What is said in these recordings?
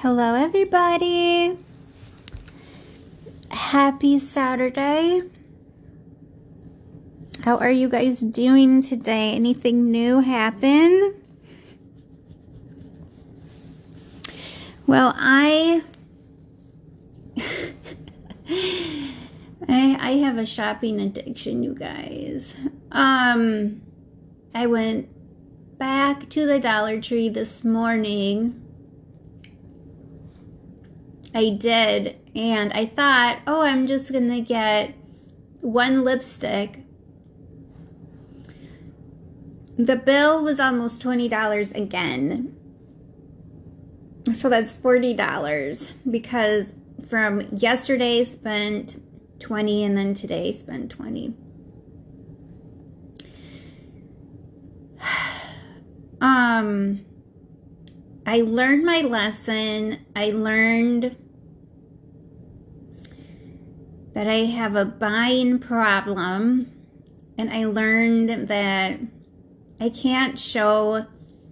Hello, everybody. Happy Saturday. How are you guys doing today? Anything new happen? Well, I I I have a shopping addiction, you guys. Um I went back to the Dollar Tree this morning I did. And I thought, oh, I'm just going to get one lipstick. The bill was almost $20 again. So that's $40 because from yesterday spent 20 and then today spent 20. um I learned my lesson. I learned that I have a buying problem and I learned that I can't show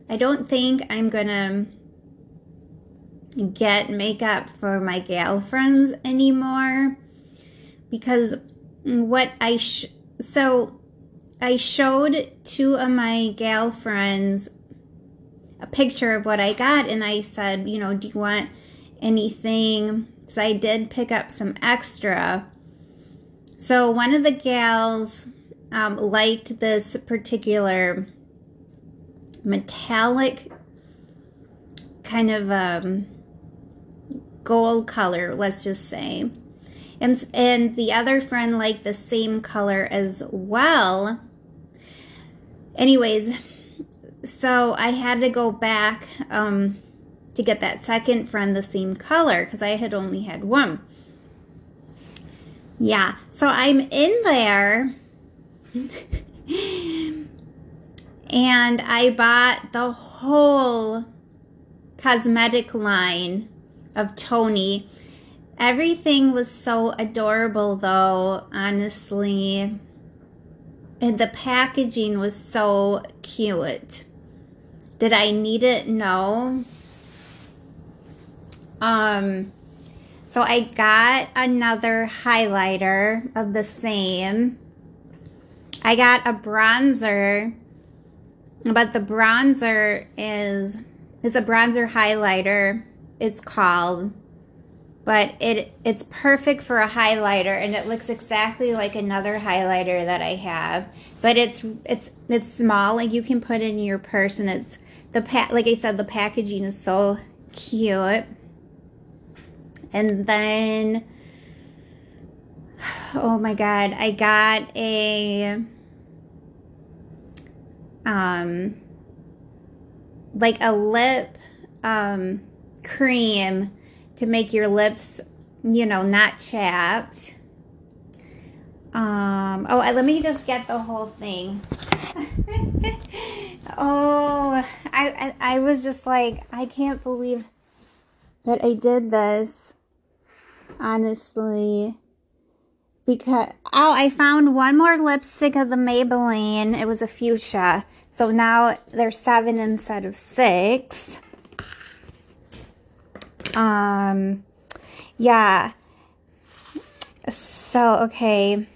I don't think I'm to get makeup for my gal friends anymore because what I sh- so I showed two of my gal friends a picture of what I got and I said, you know, do you want anything? So I did pick up some extra so one of the gals um, liked this particular metallic kind of um, gold color, let's just say. And, and the other friend liked the same color as well. Anyways, so I had to go back um, to get that second friend the same color because I had only had one. Yeah, so I'm in there and I bought the whole cosmetic line of Tony. Everything was so adorable though, honestly. And the packaging was so cute. Did I need it? No. Um so I got another highlighter of the same. I got a bronzer, but the bronzer is is a bronzer highlighter. It's called, but it it's perfect for a highlighter, and it looks exactly like another highlighter that I have. But it's it's it's small, like you can put in your purse, and it's the pa- like I said, the packaging is so cute. And then, oh my God, I got a, um, like a lip, um, cream to make your lips, you know, not chapped. Um, oh, let me just get the whole thing. oh, I, I, I was just like, I can't believe that I did this honestly. Because, oh, I found one more lipstick of the Maybelline. It was a fuchsia. So now there's seven instead of six. Um, yeah. So, okay.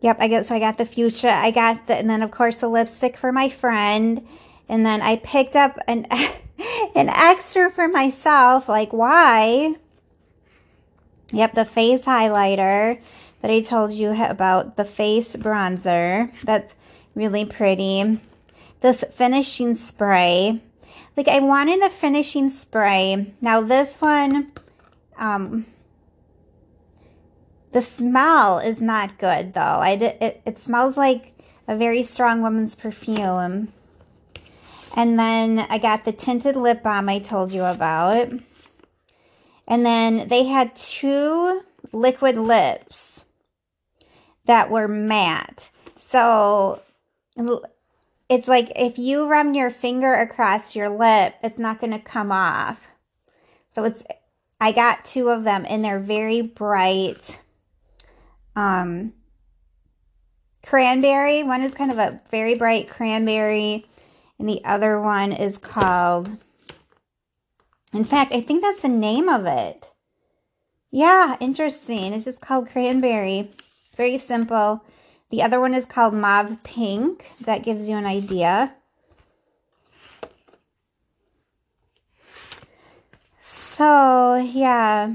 Yep, I guess so I got the fuchsia. I got the, and then of course the lipstick for my friend. And then I picked up an, an extra for myself. Like, why? Yep, the face highlighter that I told you about, the face bronzer. That's really pretty. This finishing spray. Like, I wanted a finishing spray. Now, this one, um, the smell is not good, though. I, it, it smells like a very strong woman's perfume. And then I got the tinted lip balm I told you about. And then they had two liquid lips that were matte. So it's like if you run your finger across your lip, it's not going to come off. So it's, I got two of them and they're very bright. Um, cranberry. One is kind of a very bright cranberry and the other one is called In fact, I think that's the name of it. Yeah, interesting. It's just called Cranberry. Very simple. The other one is called Mauve Pink. That gives you an idea. So, yeah.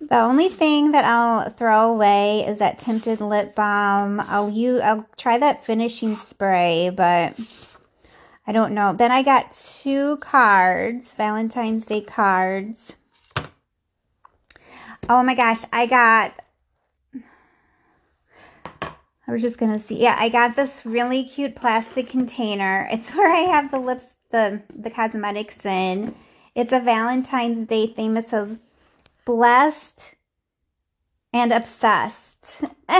The only thing that I'll throw away is that tinted lip balm. I'll use, I'll try that finishing spray, but I don't know. Then I got two cards, Valentine's Day cards. Oh my gosh, I got I was just gonna see. Yeah, I got this really cute plastic container. It's where I have the lips the, the cosmetics in. It's a Valentine's Day theme. It says, blessed and obsessed.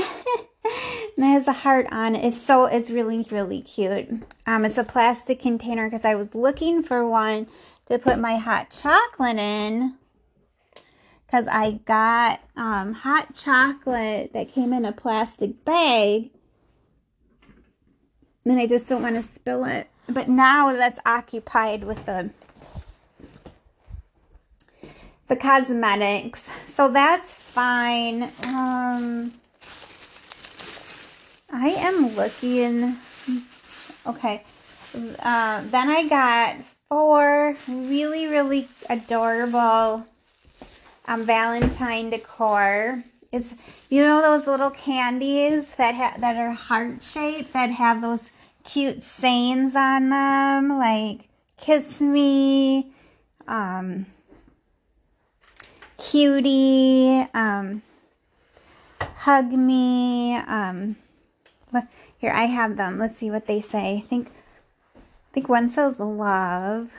and it has a heart on it. It's so, it's really, really cute. Um, It's a plastic container because I was looking for one to put my hot chocolate in because I got um, hot chocolate that came in a plastic bag. And I just don't want to spill it but now that's occupied with the the cosmetics. So that's fine. Um, I am looking. Okay. Uh, then I got four really, really adorable um, Valentine decor. It's, you know, those little candies that, ha- that are heart shaped that have those cute sayings on them, like kiss me, um, cutie, um, hug me. Um, here I have them. Let's see what they say. I think, I think one says love.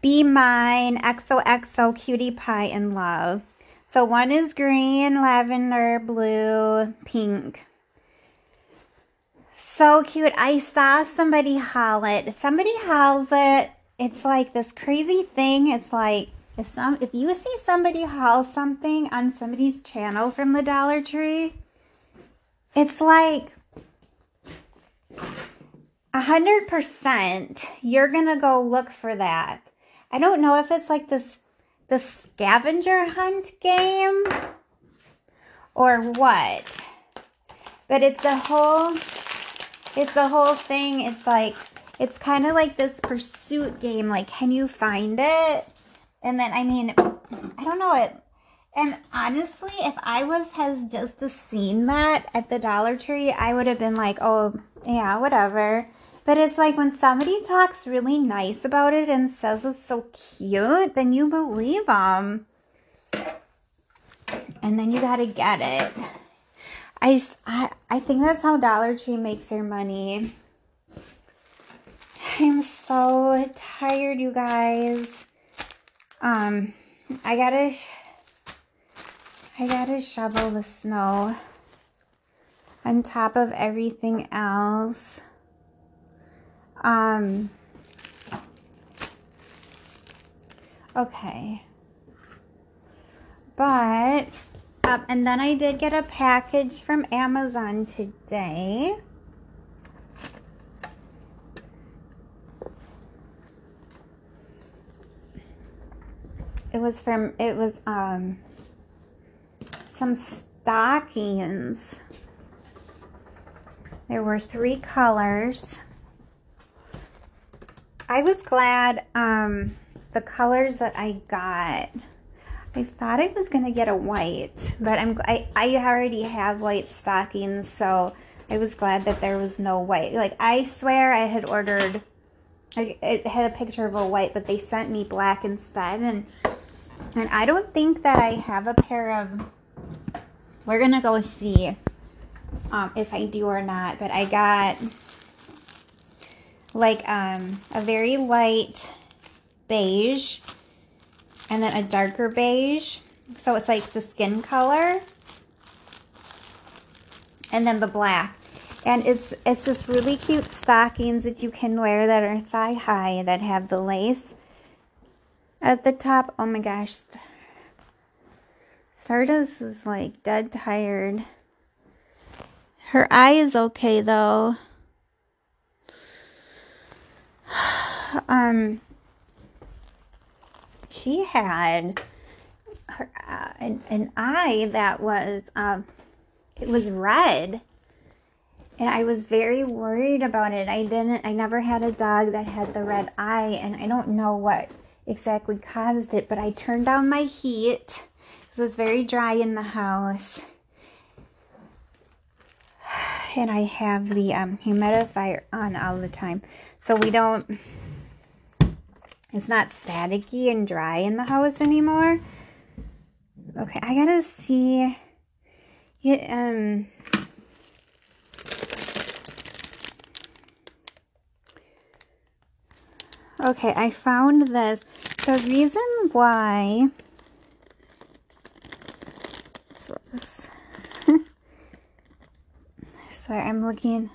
Be mine, XOXO, cutie pie, and love. So one is green, lavender, blue, pink so cute. I saw somebody haul it. Somebody hauls it. It's like this crazy thing. It's like if some if you see somebody haul something on somebody's channel from the Dollar Tree, it's like a hundred percent you're gonna go look for that. I don't know if it's like this the scavenger hunt game or what. But it's a whole it's the whole thing. It's like, it's kind of like this pursuit game. Like, can you find it? And then, I mean, I don't know it. And honestly, if I was has just seen that at the Dollar Tree, I would have been like, oh, yeah, whatever. But it's like when somebody talks really nice about it and says it's so cute, then you believe them. And then you got to get it. I, I, I think that's how Dollar Tree makes their money. I'm so tired, you guys. Um, I gotta, I gotta shovel the snow on top of everything else. Um, okay. But um, and then I did get a package from Amazon today. It was from, it was um, some stockings. There were three colors. I was glad um, the colors that I got I thought I was gonna get a white, but I'm I, I already have white stockings, so I was glad that there was no white. Like I swear I had ordered, I, it had a picture of a white, but they sent me black instead, and and I don't think that I have a pair of. We're gonna go see um, if I do or not, but I got like um, a very light beige and then a darker beige. So it's like the skin color. And then the black. And it's it's just really cute stockings that you can wear that are thigh high that have the lace at the top. Oh my gosh. Stardust is like dead tired. Her eye is okay though. um, she had her, uh, an, an eye that was, um, it was red. And I was very worried about it. I didn't, I never had a dog that had the red eye, and I don't know what exactly caused it, but I turned down my heat it was very dry in the house. And I have the um, humidifier on all the time. So we don't, it's not staticky and dry in the house anymore. Okay, I gotta see, yeah, um, okay, I found this. The reason why, so this, sorry, I'm looking,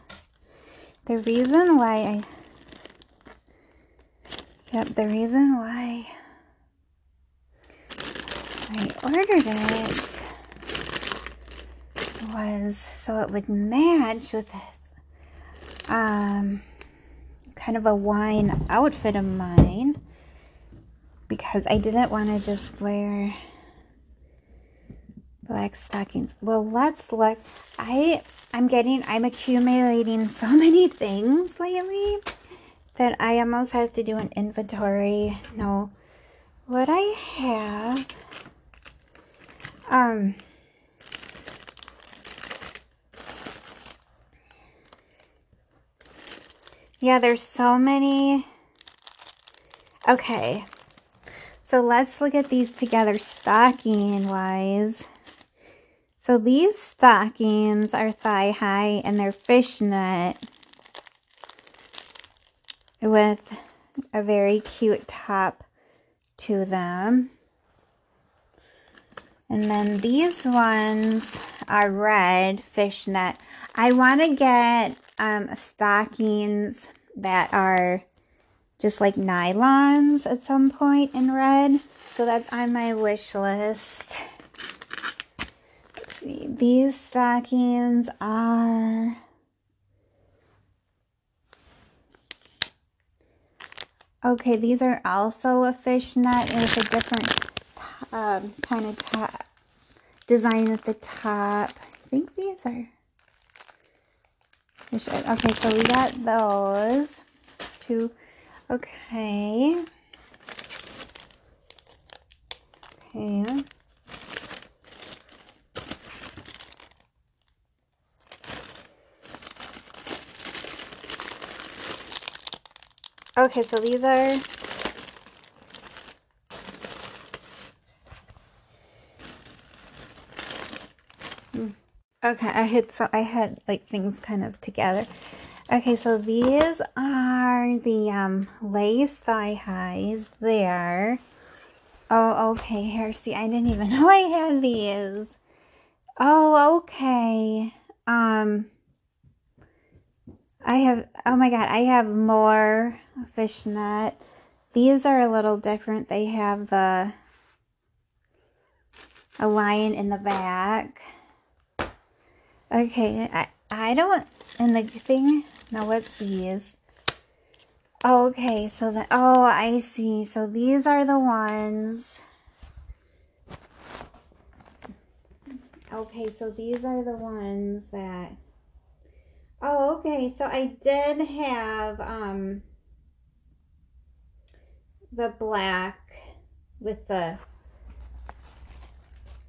the reason why I Yep, the reason why I ordered it was so it would match with this um, kind of a wine outfit of mine because I didn't want to just wear black stockings. Well, let's look. I I'm getting I'm accumulating so many things lately that I almost have to do an inventory. No, what I have, um, yeah, there's so many. Okay, so let's look at these together stocking wise. So these stockings are thigh high and they're fishnet with a very cute top to them. And then these ones are red fishnet. I want to get um, stockings that are just like nylons at some point in red. So that's on my wish list. See. These stockings are Okay, these are also a fishnet with a different um, kind of top design at the top. I think these are. Okay, so we got those two. Okay. Okay. Okay, so these are hmm. Okay, I had so I had like things kind of together. Okay, so these are the um lace thigh highs there. Oh, okay, here, see, I didn't even know I had these. Oh, okay. Um, I have, oh my god, I have more fishnet. These are a little different. They have the, a lion in the back. Okay, I, I don't, and the thing, now what's these? Okay, so the, oh, I see. So these are the ones. Okay, so these are the ones that Oh, okay. So I did have um the black with the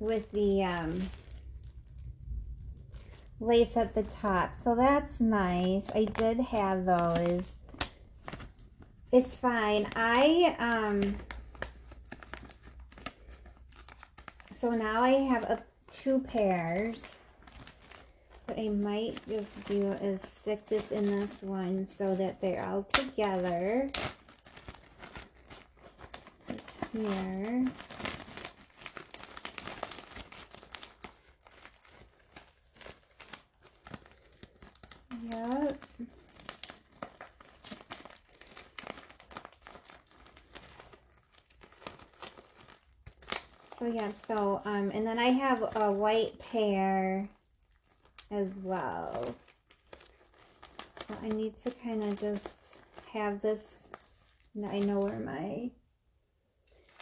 with the um lace at the top. So that's nice. I did have those. It's fine. I um so now I have a two pairs. What I might just do is stick this in this one so that they're all together. Here. Yep. So yeah, so, um, and then I have a white pair as well. So I need to kind of just have this I know where my,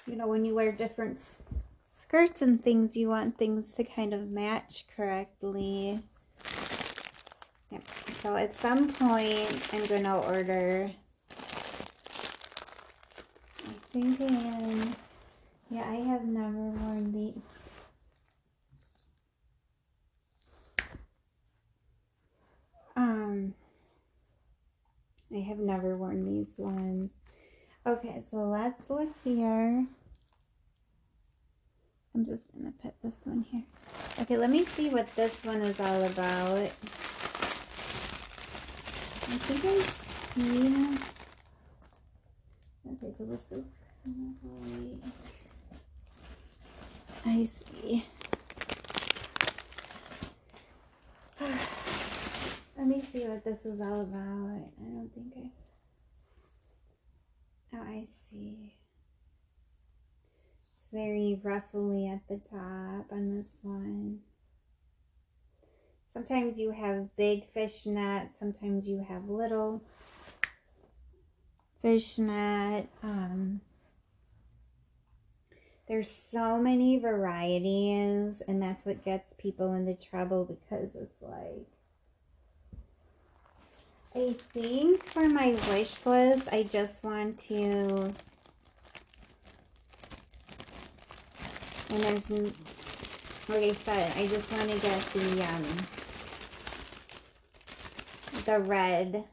you know, when you wear different skirts and things, you want things to kind of match correctly. Yep. So at some point, I'm going to order, I'm thinking, yeah, I have never worn the, um, I have never worn these ones. Okay, so let's look here. I'm just going to put this one here. Okay, let me see what this one is all about. I think I see. Okay, so this is kind of like. I see. Let me see what this is all about. I don't think I. Oh, I see. It's very ruffly at the top on this one. Sometimes you have big fishnet, sometimes you have little fishnet. Um, there's so many varieties, and that's what gets people into trouble because it's like I think for my wish list, I just want to, and there's, like I said, I just want to get the, um, the red,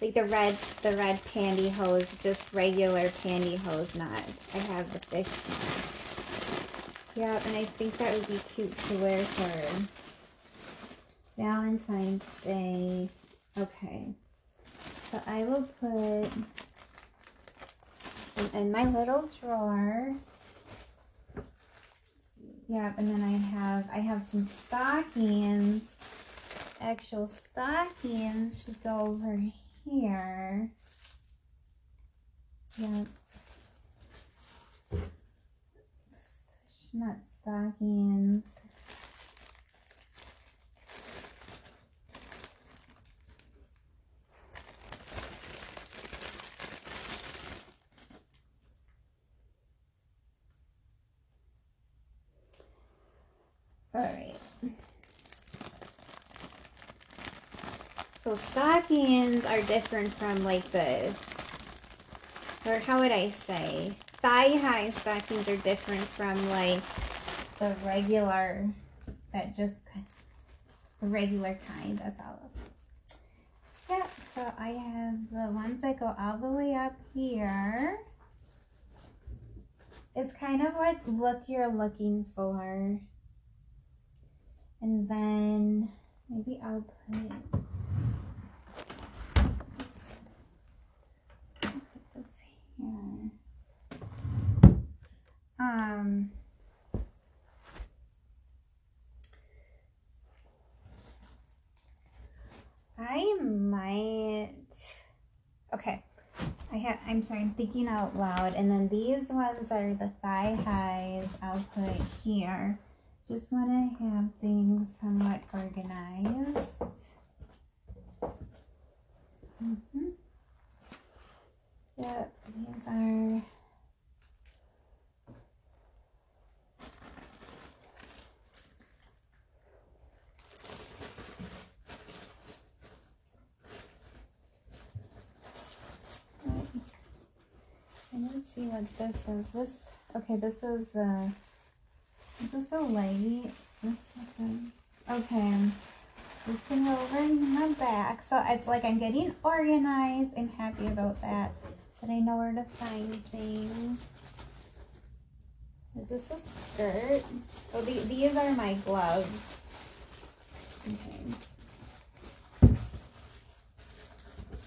like the red, the red pantyhose, just regular pantyhose, not, I have the fish. Yeah, and I think that would be cute to wear for Valentine's Day. Okay. So I will put in my little drawer. Yeah, and then I have I have some stockings. Actual stockings should go over here. Yeah. Not stockings. So stockings are different from like the, or how would I say, thigh high stockings are different from like the regular, that just, the regular kind, that's all. Of them. Yeah, so I have the ones that go all the way up here. It's kind of like look you're looking for. And then maybe I'll put Um, I might, okay. I have, I'm sorry, I'm thinking out loud. And then these ones are the thigh highs I'll put here. Just want to have things somewhat organized. Mm -hmm. Yep, these are let's see what this is. This, okay, this is the, is this a light? Okay, this can go over in the back. So it's like I'm getting organized. I'm happy about that. But I know where to find things. Is this a skirt? Oh, the, these are my gloves. Okay.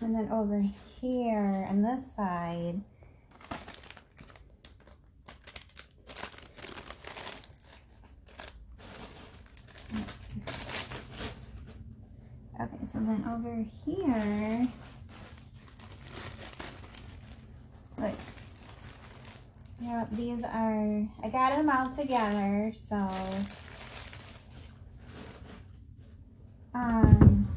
And then over here on this side, And then over here, look, yeah, these are, I got them all together, so, um,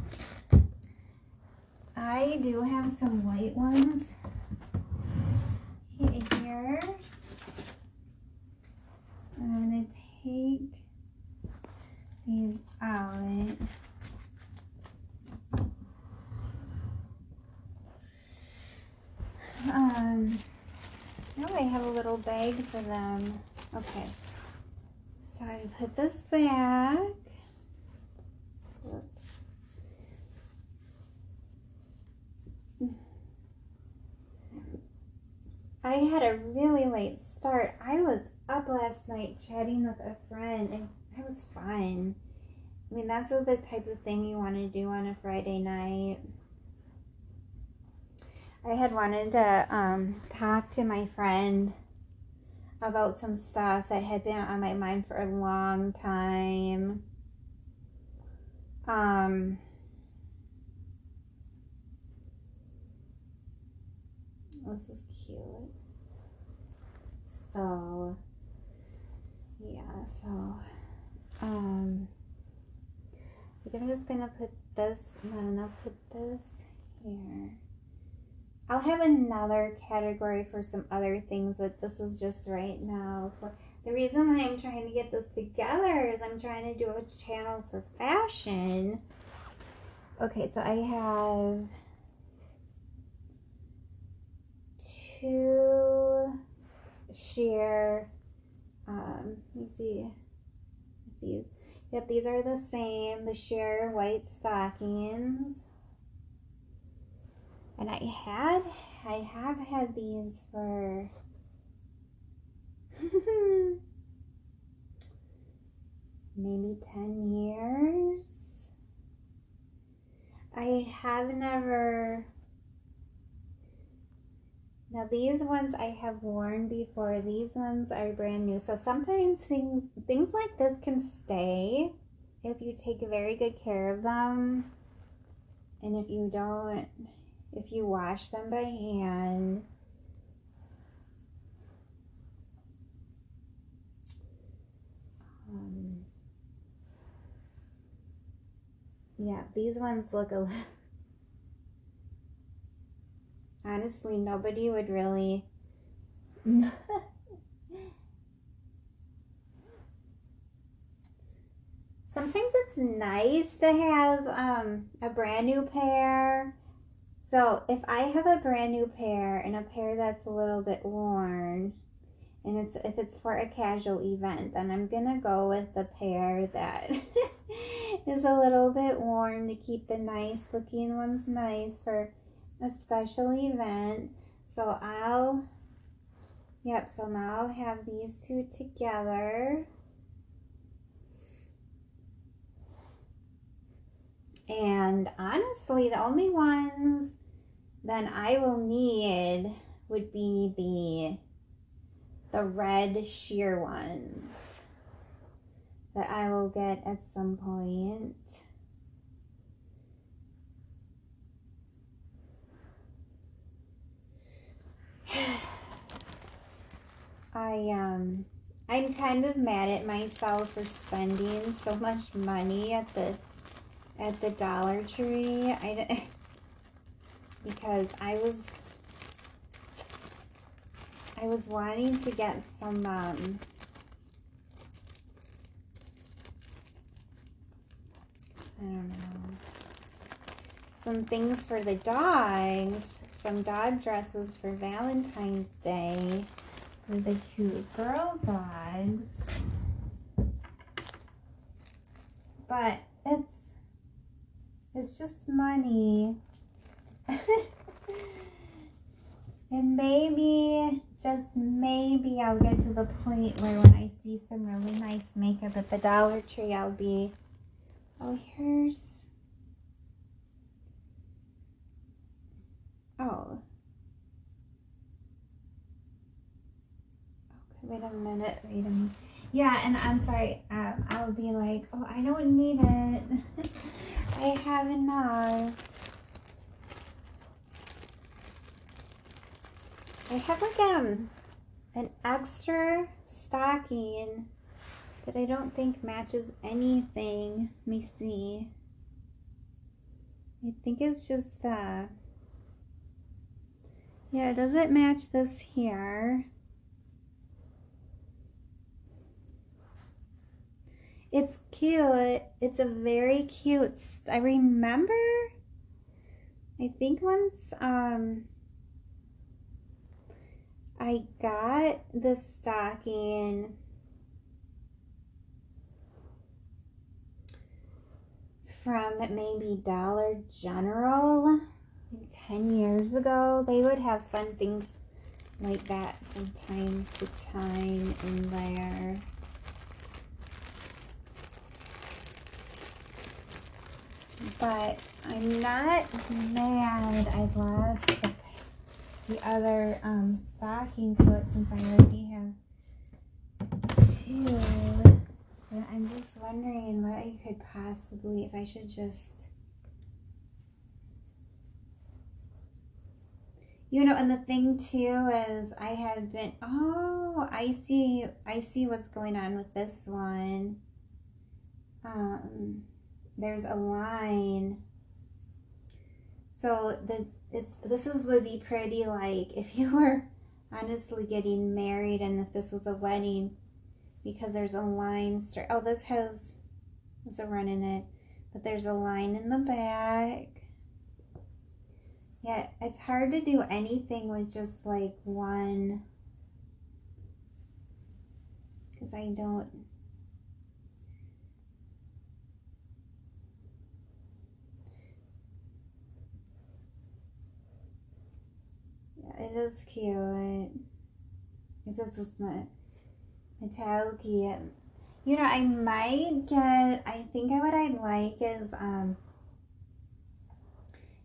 I I do have some white ones here. I'm going to take these out. Um, now I have a for them. Okay. So I put this back. I had a really late start. I was up last night chatting with a friend and it was fun. I mean, that's the type of thing you want to do on a Friday night. I had wanted to um, talk to my friend about some stuff that had been on my mind for a long time. Um, this is cute. So, yeah, so, um, I think I'm just gonna put this, then I'll put this here. I'll have another category for some other things, but this is just right now. For the reason why I'm trying to get this together is I'm trying to do a channel for fashion. Okay, so I have two sheer, um, let me see these. Yep, these are the same, the sheer white stockings. And I had, I have had these for maybe 10 years. I have never, now these ones I have worn before. These ones are brand new. So sometimes things, things like this can stay if you take very good care of them. And if you don't, if you wash them by hand. Um, yeah, these ones look a little... Honestly, nobody would really... Sometimes it's nice to have um, a brand new pair so if I have a brand new pair and a pair that's a little bit worn, and it's if it's for a casual event, then I'm gonna go with the pair that is a little bit worn to keep the nice looking ones nice for a special event. So I'll, yep, so now I'll have these two together. And honestly, the only ones then I will need would be the the red sheer ones that I will get at some point. I um I'm kind of mad at myself for spending so much money at the at the Dollar Tree. I because I was I was wanting to get some um, I don't know some things for the dogs some dog dresses for Valentine's Day for the two girl dogs but it's it's just money and maybe, just maybe I'll get to the point where when I see some really nice makeup at the Dollar Tree, I'll be, oh, here's, oh. Okay, wait a minute, wait a minute. Yeah, and I'm sorry, uh, I'll be like, oh, I don't need it. I have enough. I have like um an extra stocking that I don't think matches anything. Let me see. I think it's just uh Yeah, does it match this here? It's cute. It's a very cute. I remember, I think once um, I got the stocking from maybe Dollar General 10 years ago. They would have fun things like that from time to time in there. But I'm not mad I lost the, the other um, stocking to it since I already have two. But I'm just wondering what I could possibly, if I should just, you know, and the thing too is I have been, oh, I see, I see what's going on with this one. Um, there's a line. So the it's this is would be pretty like if you were honestly getting married and if this was a wedding because there's a line oh this has there's a run in it but there's a line in the back yeah it's hard to do anything with just like one because I don't it is cute. It's just this metallic. You know, I might get, I think what I'd like is um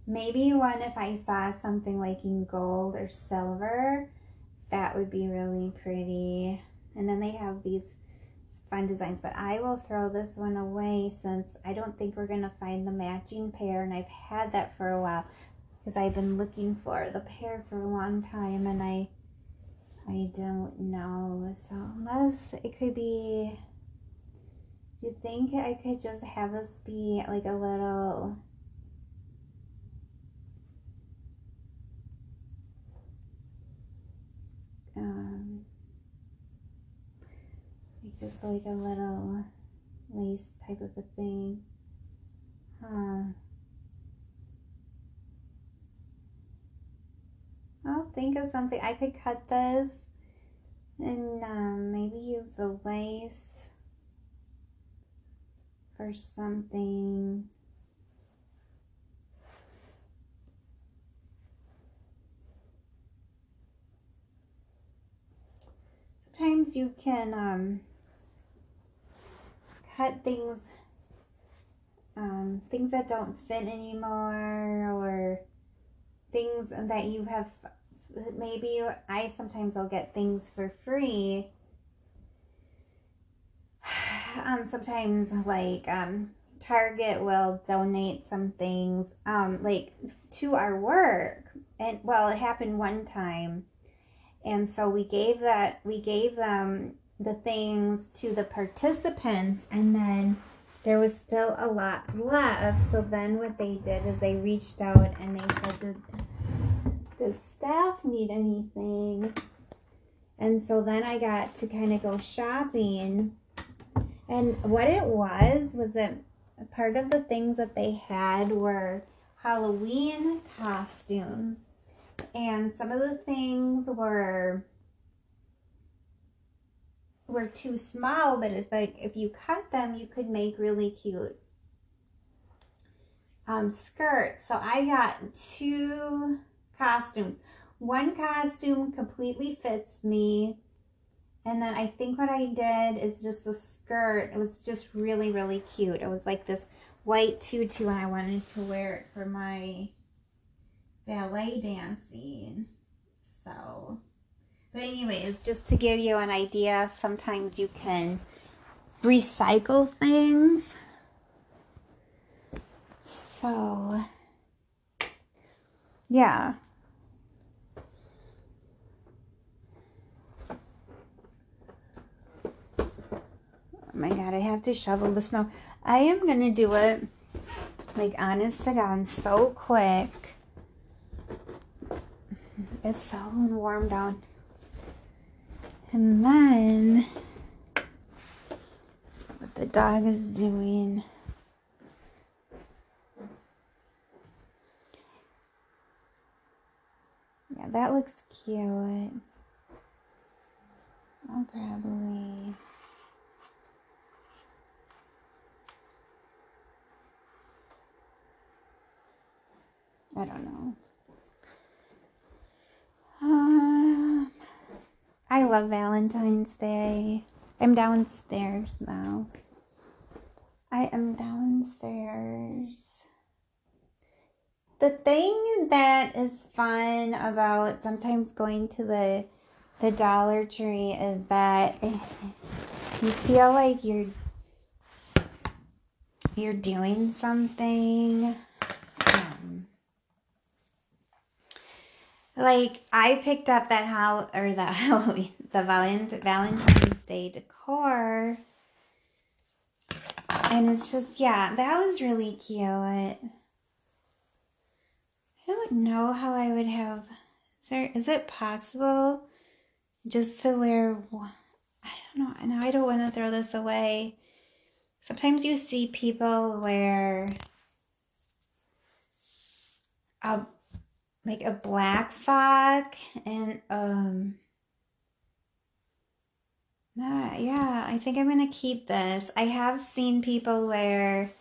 maybe one if I saw something like in gold or silver, that would be really pretty. And then they have these fun designs, but I will throw this one away since I don't think we're going to find the matching pair and I've had that for a while because I've been looking for the pair for a long time and I I don't know. So unless it could be, do you think I could just have this be like a little um, like just like a little lace type of a thing. Huh. I'll think of something. I could cut this and um, maybe use the lace for something. Sometimes you can um, cut things, um, things that don't fit anymore or things that you have maybe I sometimes will get things for free. Um, sometimes like um, Target will donate some things um, like to our work. And well, it happened one time. And so we gave that we gave them the things to the participants and then there was still a lot left. So then what they did is they reached out and they said does staff need anything? And so then I got to kind of go shopping. And what it was, was that part of the things that they had were Halloween costumes. And some of the things were were too small, but if like if you cut them, you could make really cute um, skirts. So I got two costumes. One costume completely fits me. And then I think what I did is just the skirt. It was just really, really cute. It was like this white tutu and I wanted to wear it for my ballet dancing. So, but anyways, just to give you an idea, sometimes you can recycle things. So, yeah. Oh my god, I have to shovel the snow. I am to do it, like, honest to God, so quick. It's so warm down. And then what the dog is doing. Yeah, that looks cute. I'll probably I don't know. Um, I love Valentine's Day. I'm downstairs now. I am downstairs. The thing that is fun about sometimes going to the the Dollar Tree is that you feel like you're you're doing something like I picked up that how or the Halloween the Valentine's Day decor. And it's just yeah that was really cute. I don't know how I would have is there is it possible just to wear I don't know and I don't want to throw this away. Sometimes you see people wear a like a black sock and um uh, yeah, I think I'm gonna keep this. I have seen people wear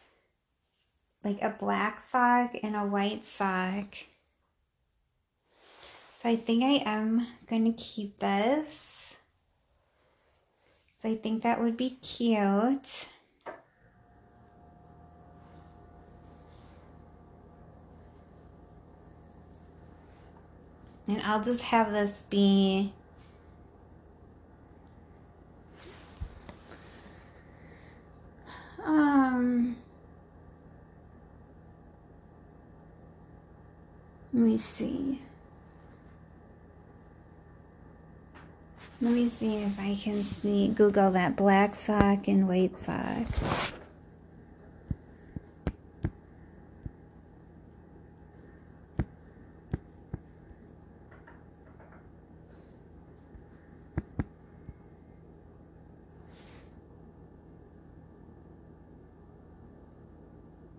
like a black sock and a white sock. So I think I am gonna keep this. So I think that would be cute. And I'll just have this be um let me see. Let me see if I can see Google that black sock and white sock.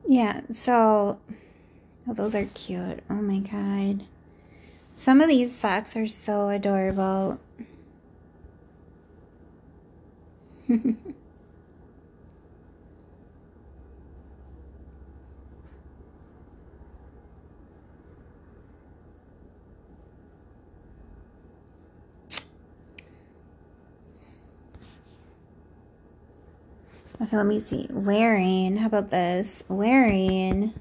Yeah, so oh, those are cute. Oh my god. Some of these socks are so adorable. Okay, let me see. Wearing, how about this? Wearing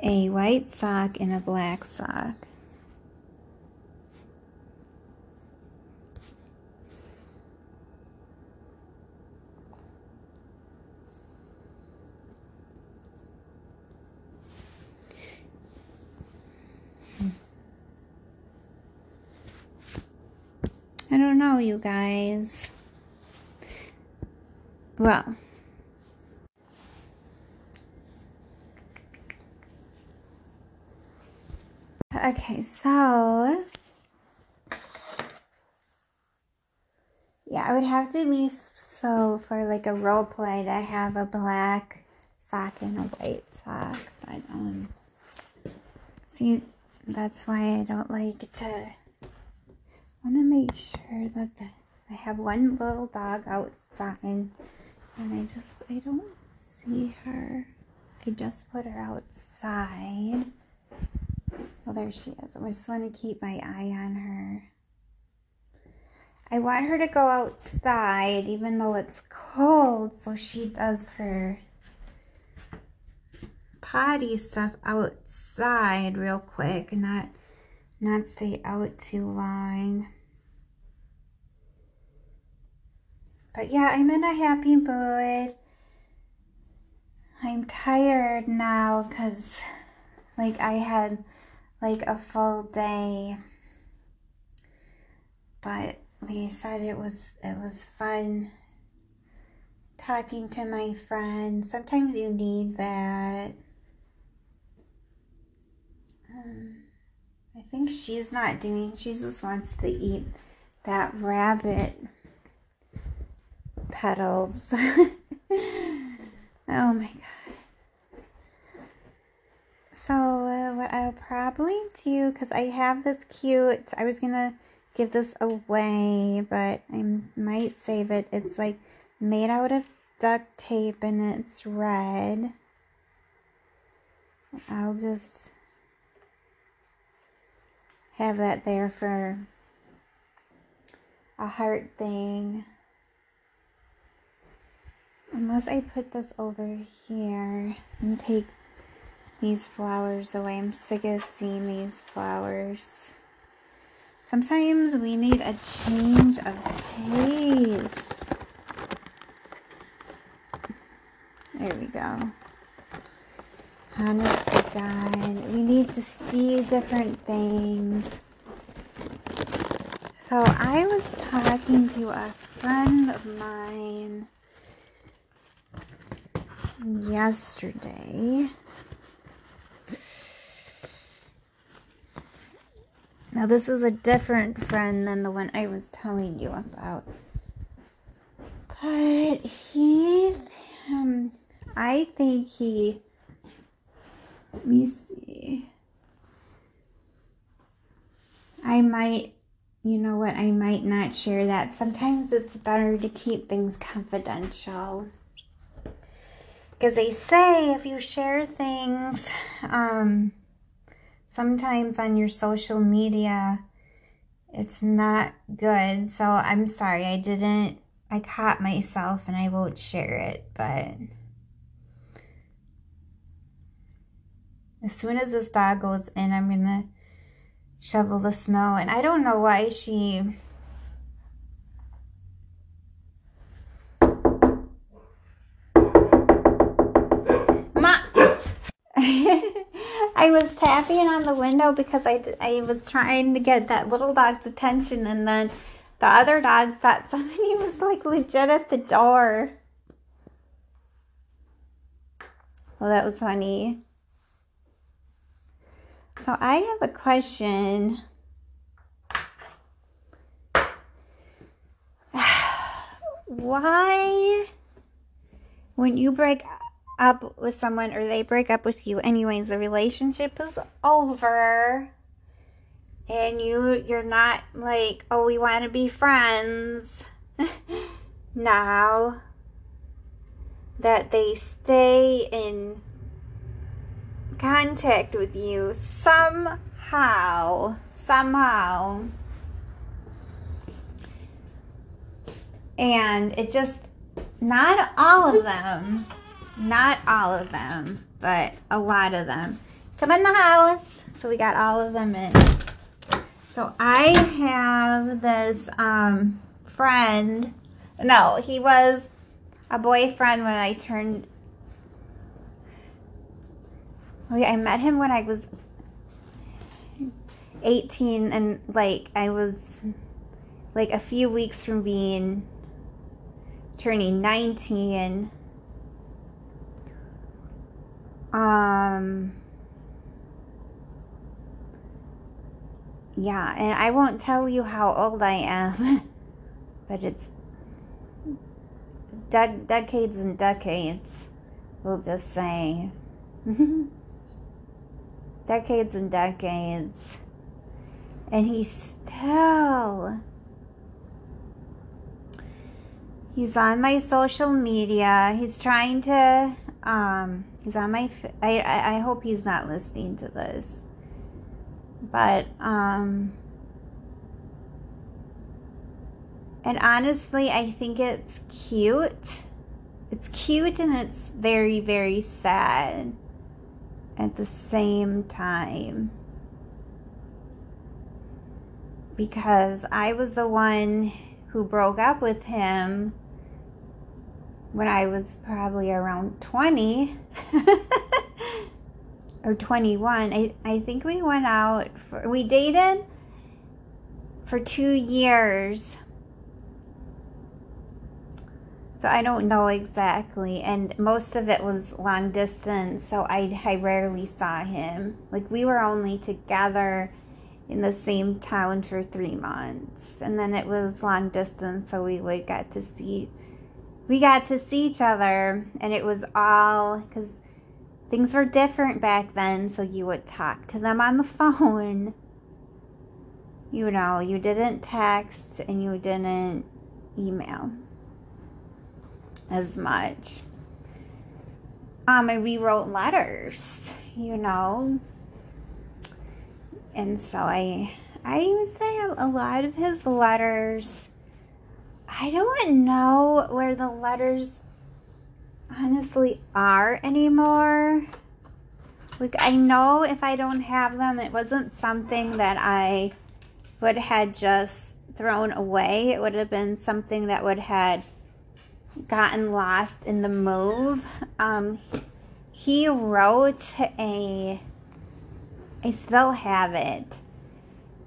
a white sock and a black sock. Hmm. I don't know, you guys. Well, okay, so yeah, I would have to be so for like a role play to have a black sock and a white sock, but um, see, that's why I don't like to. I want to make sure that the, I have one little dog outside and I just, I don't see her. I just put her outside. Well, there she is. I just want to keep my eye on her. I want her to go outside even though it's cold so she does her potty stuff outside real quick and not not stay out too long. But yeah, I'm in a happy mood. I'm tired now because like I had like a full day. But they said it was it was fun talking to my friends. Sometimes you need that. Um, I think she's not doing, she just wants to eat that rabbit petals. oh my god. So uh, what I'll probably do, because I have this cute, I was going to give this away, but I might save it. It's like made out of duct tape and it's red. I'll just have that there for a heart thing. Unless I put this over here and take these flowers away. I'm sick of seeing these flowers. Sometimes we need a change of pace. There we go. Honestly, God, we need to see different things. So I was talking to a friend of mine yesterday. Now this is a different friend than the one I was telling you about. But he, um, I think he, let me see. I might, you know what, I might not share that. Sometimes it's better to keep things confidential because they say if you share things um, sometimes on your social media it's not good. So i'm sorry i didn't i caught myself and i won't share it but as soon as this dog goes in i'm gonna shovel the snow and i don't know why she I was tapping on the window because I, I was trying to get that little dog's attention and then the other dog thought somebody was like legit at the door. Well, that was funny. So I have a question. Why, when you break up with someone or they break up with you anyways the relationship is over. And you you're not like oh we want to be friends. Now that they stay in contact with you somehow somehow. And it's just not all of them not all of them, but a lot of them. Come in the house. So we got all of them in. So I have this um, friend. No, he was a boyfriend when I turned. I met him when I was 18 and like I was like a few weeks from being turning 19 um, yeah, and I won't tell you how old I am, but it's decades and decades, we'll just say. decades and decades. And he's still. He's on my social media. He's trying to um, he's on my. I I hope he's not listening to this. But um, and honestly, I think it's cute. It's cute and it's very very sad at the same time because I was the one who broke up with him when I was probably around 20 or 21. I, I think we went out, for, we dated for two years. So I don't know exactly. And most of it was long distance. So I, I rarely saw him. Like we were only together in the same town for three months. And then it was long distance, so we would get to see we got to see each other and it was all because things were different back then so you would talk to them on the phone you know you didn't text and you didn't email as much um and we wrote letters you know and so I I would say a lot of his letters. I don't know where the letters honestly are anymore. Like I know if I don't have them, it wasn't something that I would had just thrown away. It would have been something that would had gotten lost in the move. Um, he wrote a I still have it.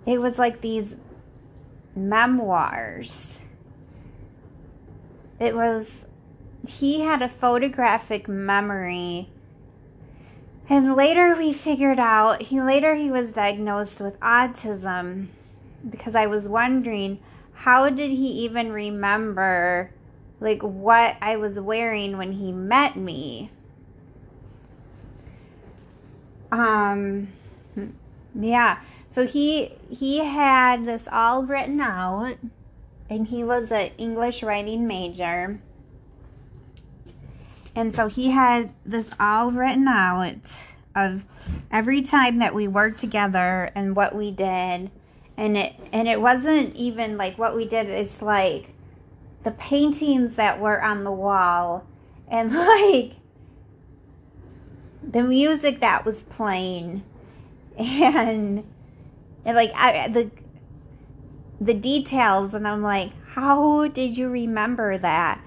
It was like these memoirs. It was, he had a photographic memory. And later we figured out, he later he was diagnosed with autism because I was wondering how did he even remember like what I was wearing when he met me? Um yeah. So he he had this all written out and he was an English writing major. And so he had this all written out of every time that we worked together and what we did. And it and it wasn't even like what we did, it's like the paintings that were on the wall and like the music that was playing and and like I, the the details and i'm like how did you remember that?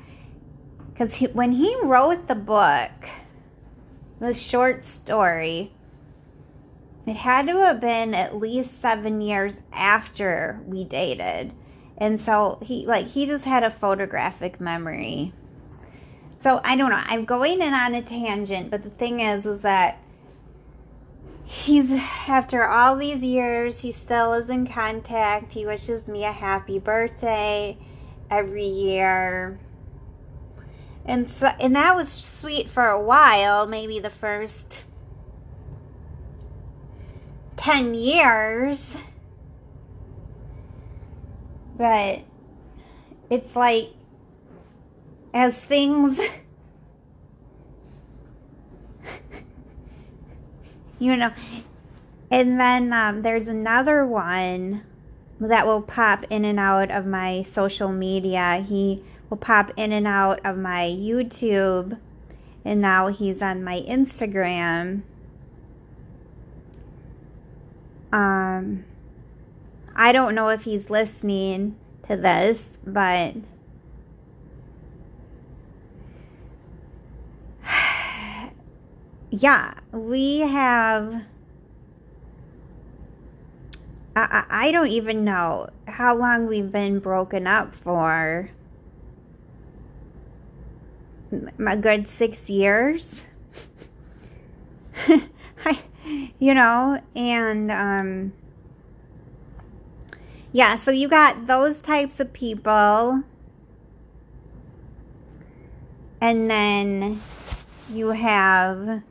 Because when he wrote the book the short story it had to have been at least seven years after we dated. And so he like he just had a photographic memory. So i don't know i'm going in on a tangent but the thing is is that he's after all these years he still is in contact. He wishes me a happy birthday every year. And so and that was sweet for a while maybe the first 10 years. But it's like as things you know. And then um, there's another one that will pop in and out of my social media. He will pop in and out of my YouTube, and now he's on my Instagram. Um, I don't know if he's listening to this, but yeah, we have. I, I don't even know how long we've been broken up for. A good six years. I, you know, and um, yeah, so you got those types of people. And then you have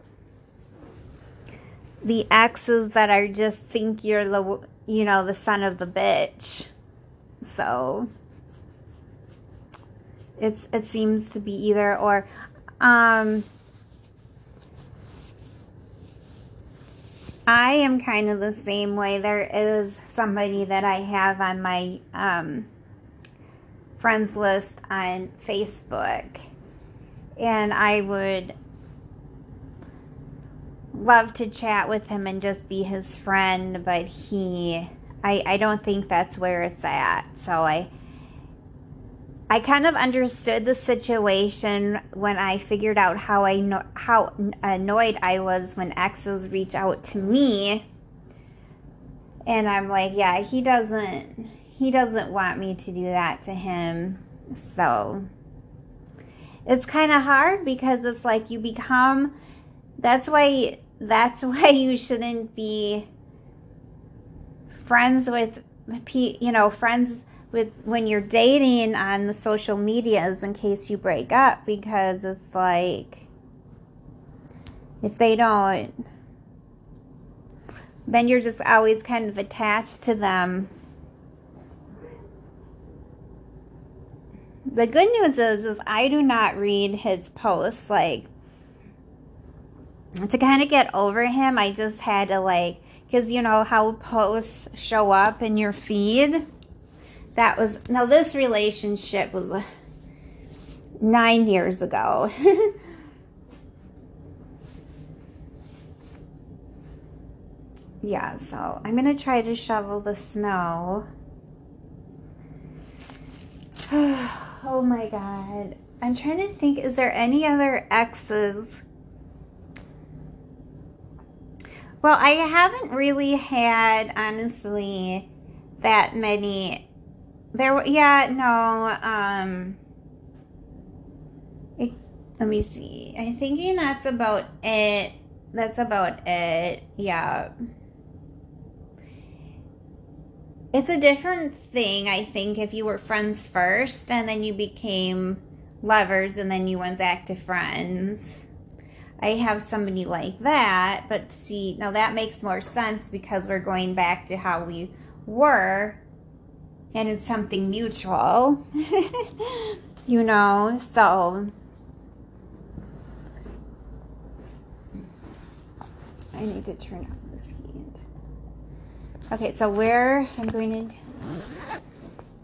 the exes that are just think you're the you know the son of the bitch. So it's it seems to be either or. Um I am kind of the same way. There is somebody that I have on my um, friends list on Facebook, and I would love to chat with him and just be his friend, but he I I don't think that's where it's at. So I I kind of understood the situation when I figured out how I know how annoyed I was when exes reach out to me. And I'm like, yeah, he doesn't he doesn't want me to do that to him. So it's kind of hard because it's like you become that's why that's why you shouldn't be friends with, you know, friends with when you're dating on the social medias in case you break up because it's like if they don't then you're just always kind of attached to them. The good news is, is I do not read his posts. Like, to kind of get over him, I just had to like, because you know how posts show up in your feed. That was, now this relationship was uh, nine years ago. yeah, so I'm going to try to shovel the snow. oh my god. I'm trying to think, is there any other exes? Well, I haven't really had, honestly, that many. There, yeah, no, um, it, let me see. I'm thinking that's about it. That's about it. Yeah it's a different thing, I think, if you were friends first and then you became lovers and then you went back to friends. I have somebody like that, but see, now that makes more sense because we're going back to how we were and it's something mutual, you know, so. I need to turn off this hand. Okay, so where I'm going to,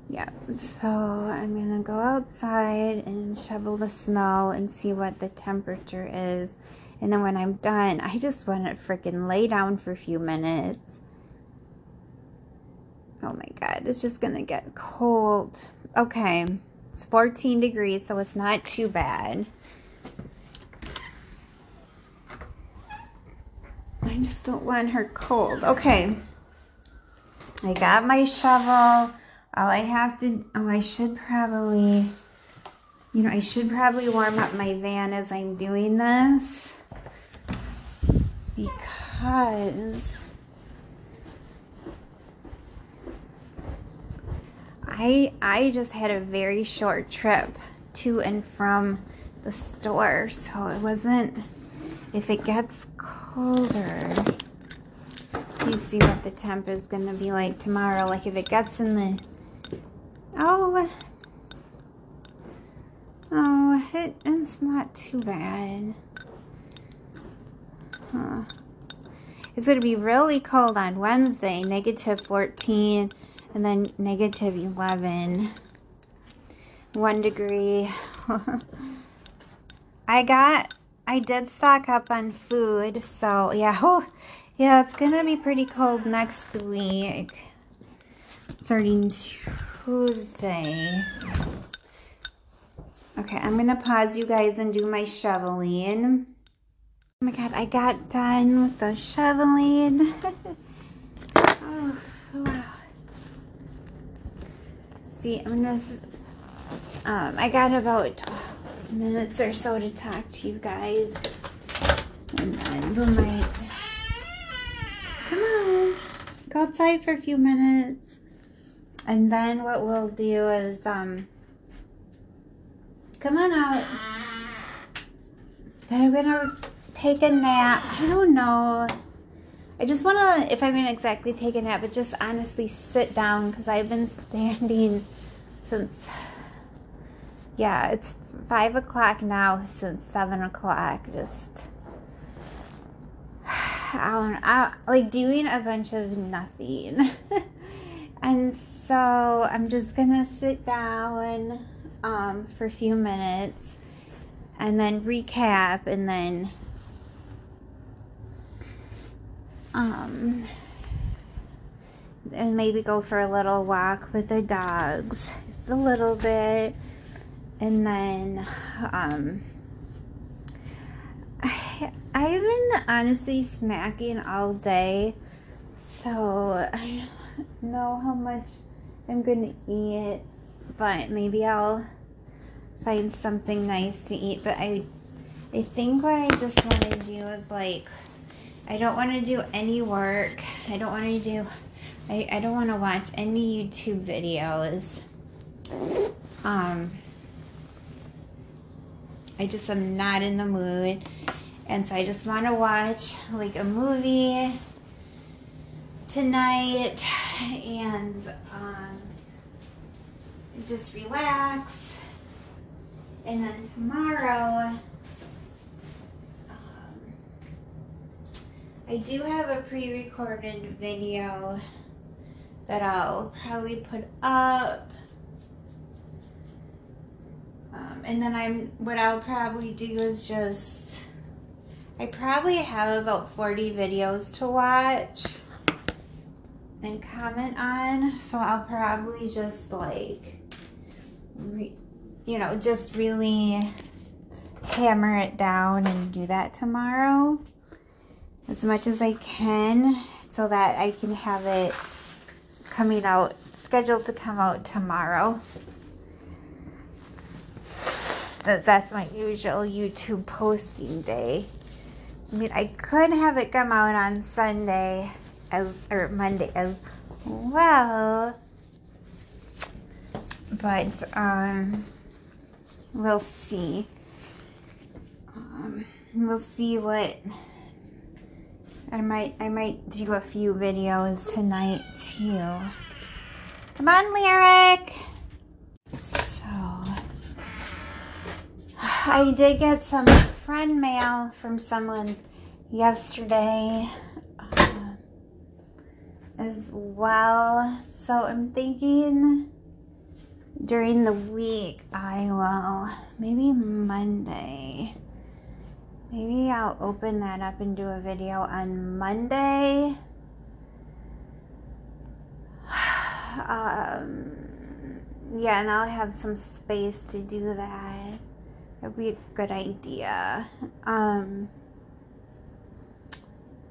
yeah, so I'm to go outside and shovel the snow and see what the temperature is. And then when I'm done, I just want to freaking lay down for a few minutes. Oh my God, it's just to get cold. Okay, it's 14 degrees, so it's not too bad. I just don't want her cold. Okay. I got my shovel. All I have to, oh, I should probably, you know, I should probably warm up my van as I'm doing this. Because I, I just had a very short trip to and from the store. So it wasn't, if it gets colder, you see what the temp is going to be like tomorrow. Like if it gets in the... Oh. Oh, it, it's not too bad. Huh. It's going to be really cold on Wednesday. Negative 14 and then negative 11. One degree. I got... I did stock up on food, so yeah, oh, yeah, it's going to be pretty cold next week. Starting Tuesday. Okay, I'm going to pause you guys and do my shoveling. Oh my god, I got done with the shoveling. oh, wow. See, I'm going to... Um, I got about 12 minutes or so to talk to you guys. And then we might Come on. Go outside for a few minutes. And then what we'll do is, um, come on out. Then we're gonna take a nap. I don't know. I just wanna, if I'm gonna exactly take a nap, but just honestly sit down because I've been standing since, yeah, it's five o'clock now since seven o'clock. Just out, out like doing a bunch of nothing. and so I'm just gonna sit down um, for a few minutes and then recap and then um, and maybe go for a little walk with the dogs just a little bit. And then um, I, I've been honestly snacking all day, so I know how much I'm gonna eat, but maybe I'll find something nice to eat. But I, I think what I just want to do is like, I don't want to do any work. I don't want to do I, I don't want to watch any YouTube videos. Um, I just am not in the mood. And so I just want to watch like a movie tonight and um, just relax. And then tomorrow, um, I do have a pre recorded video that I'll probably put up. Um, and then I'm what I'll probably do is just I probably have about 40 videos to watch and comment on. So I'll probably just like, re, you know, just really hammer it down and do that tomorrow as much as I can so that I can have it coming out, scheduled to come out tomorrow. That's my usual YouTube posting day. I mean, I could have it come out on Sunday as or Monday as well, but um, we'll see. Um, we'll see what I might. I might do a few videos tonight too. Come on, lyric. So I did get some friend mail from someone yesterday as well. So I'm thinking during the week I will, maybe Monday, maybe I'll open that up and do a video on Monday. um, yeah, and I'll have some space to do that. That'd be a good idea. Um,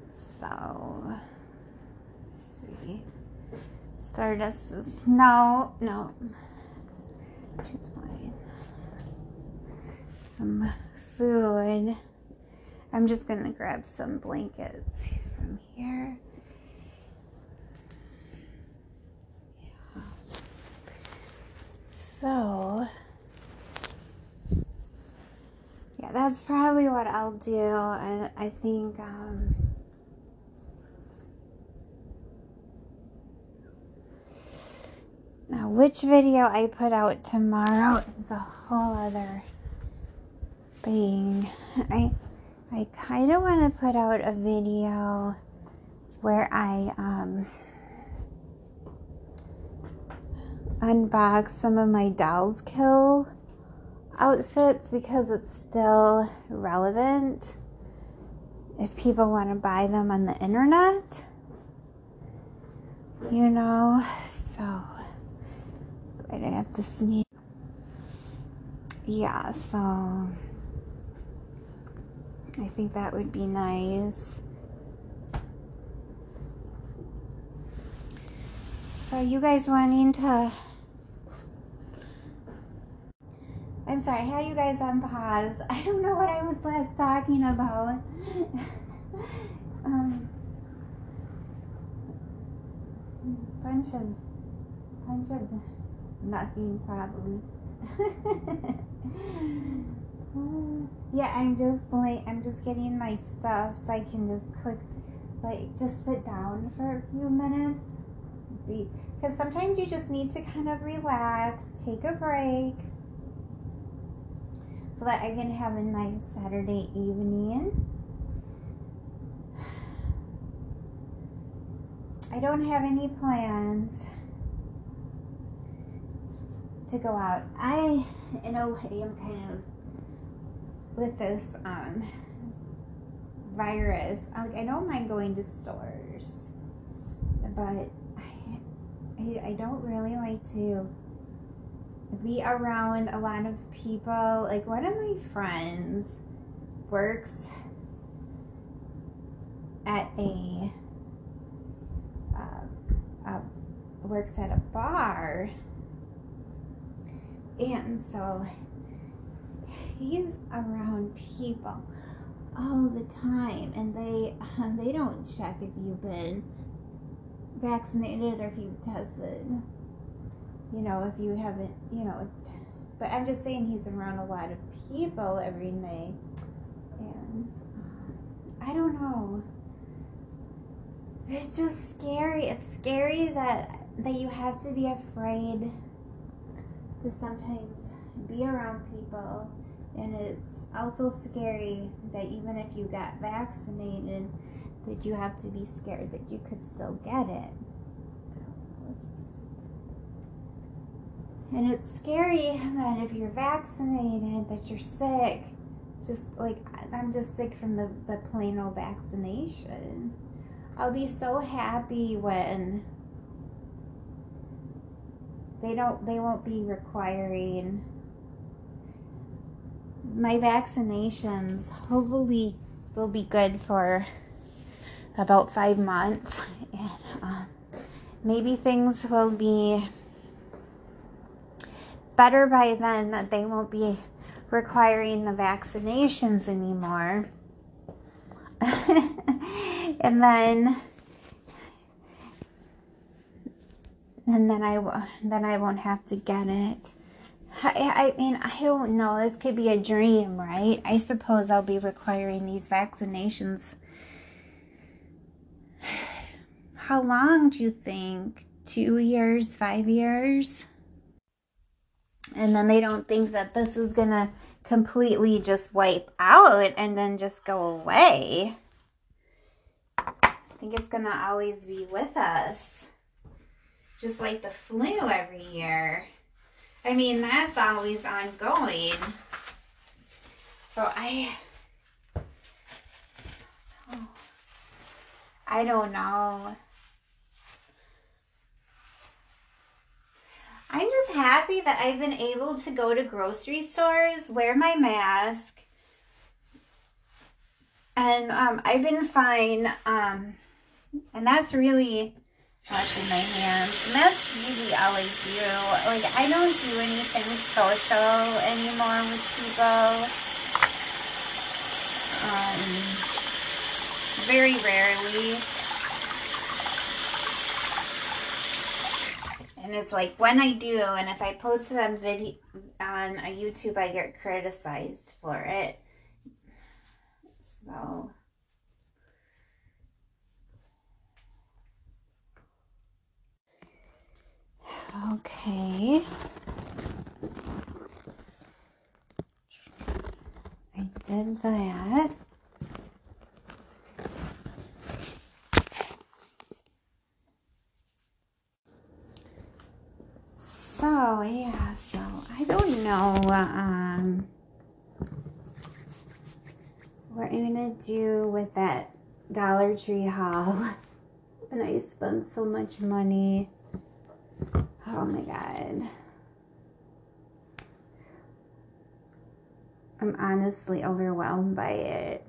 so, Stardust is, no, no. She's fine. Some food. I'm just gonna grab some blankets from here. Yeah. So, yeah, that's probably what I'll do. And I think, um, now which video I put out tomorrow is a whole other thing. I, I kind of want to put out a video where I, um, unbox some of my Dolls Kill outfits because it's still relevant if people want to buy them on the internet. You know, so, I have to sneak. Yeah, so I think that would be nice. Are you guys wanting to I'm sorry, I had you guys on pause. I don't know what I was last talking about. um, bunch of, bunch of nothing probably. yeah, I'm just like, I'm just getting my stuff so I can just quick, like, just sit down for a few minutes. Because sometimes you just need to kind of relax, take a break so that I can have a nice Saturday evening. I don't have any plans to go out. I, in a way, am kind of with this um, virus. Like I don't mind going to stores, but I, I, I don't really like to be around a lot of people. Like one of my friends works at a uh, uh, works at a bar, and so he's around people all the time, and they they don't check if you've been vaccinated or if you've tested. You know, if you haven't, you know. But I'm just saying he's around a lot of people every night. And uh, I don't know. It's just scary. It's scary that that you have to be afraid to sometimes be around people and it's also scary that even if you got vaccinated that you have to be scared that you could still get it. And it's scary that if you're vaccinated that you're sick. Just like i'm just sick from the, the plain old vaccination. I'll be so happy when they don't they won't be requiring my vaccinations. Hopefully will be good for about five months. And uh, maybe things will be better by then that they won't be requiring the vaccinations anymore. And then and then I then I won't have to get it. I, I mean, I don't know. This could be a dream, right? I suppose I'll be requiring these vaccinations. How long do you think? Two years, five years? And then they don't think that this is going to completely just wipe out and then just go away. I think it's going to always be with us just like the flu every year. I mean, that's always ongoing. So I, I don't know. I'm just happy that I've been able to go to grocery stores, wear my mask, and um, I've been fine. Um, and that's really washing my hands. And that's usually all I do. Like, I don't do anything social anymore with people. Um, very rarely. And it's like when I do, and if I post it on video on a YouTube, I get criticized for it. So Okay. I did that. So, yeah, so I don't know um, what I'm going to do with that Dollar Tree haul. And I spent so much money. Oh my god. I'm honestly overwhelmed by it.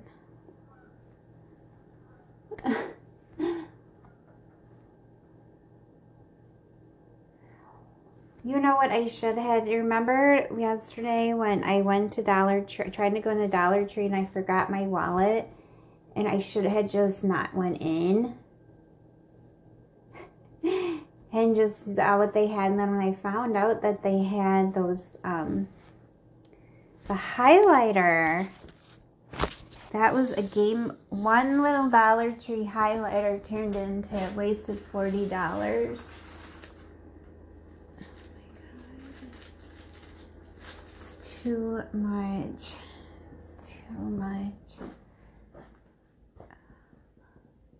you know what I should have remember yesterday when I went to Dollar Tree trying to go to Dollar Tree and I forgot my wallet and I should have just not went in and just uh, what they had. And then when I found out that they had those, um, the highlighter, that was a game. One little Dollar Tree highlighter turned into wasted forty dollars. It's too much. It's too much.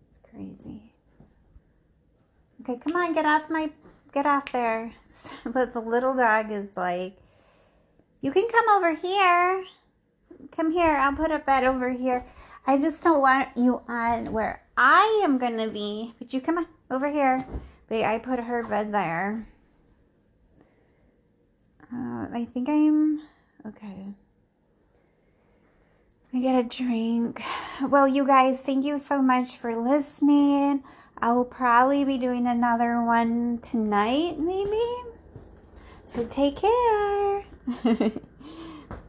It's crazy. Okay, come on, get off my, get off there. But the little dog is like, you can come over here. Come here, I'll put a bed over here. I just don't want you on where I am going to be. But you come on, over here. But I put her bed there. Uh, I think I'm, okay. I get a drink. Well, you guys, thank you so much for listening. I will probably be doing another one tonight, maybe. So take care.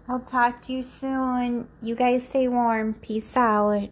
I'll talk to you soon. You guys stay warm. Peace out.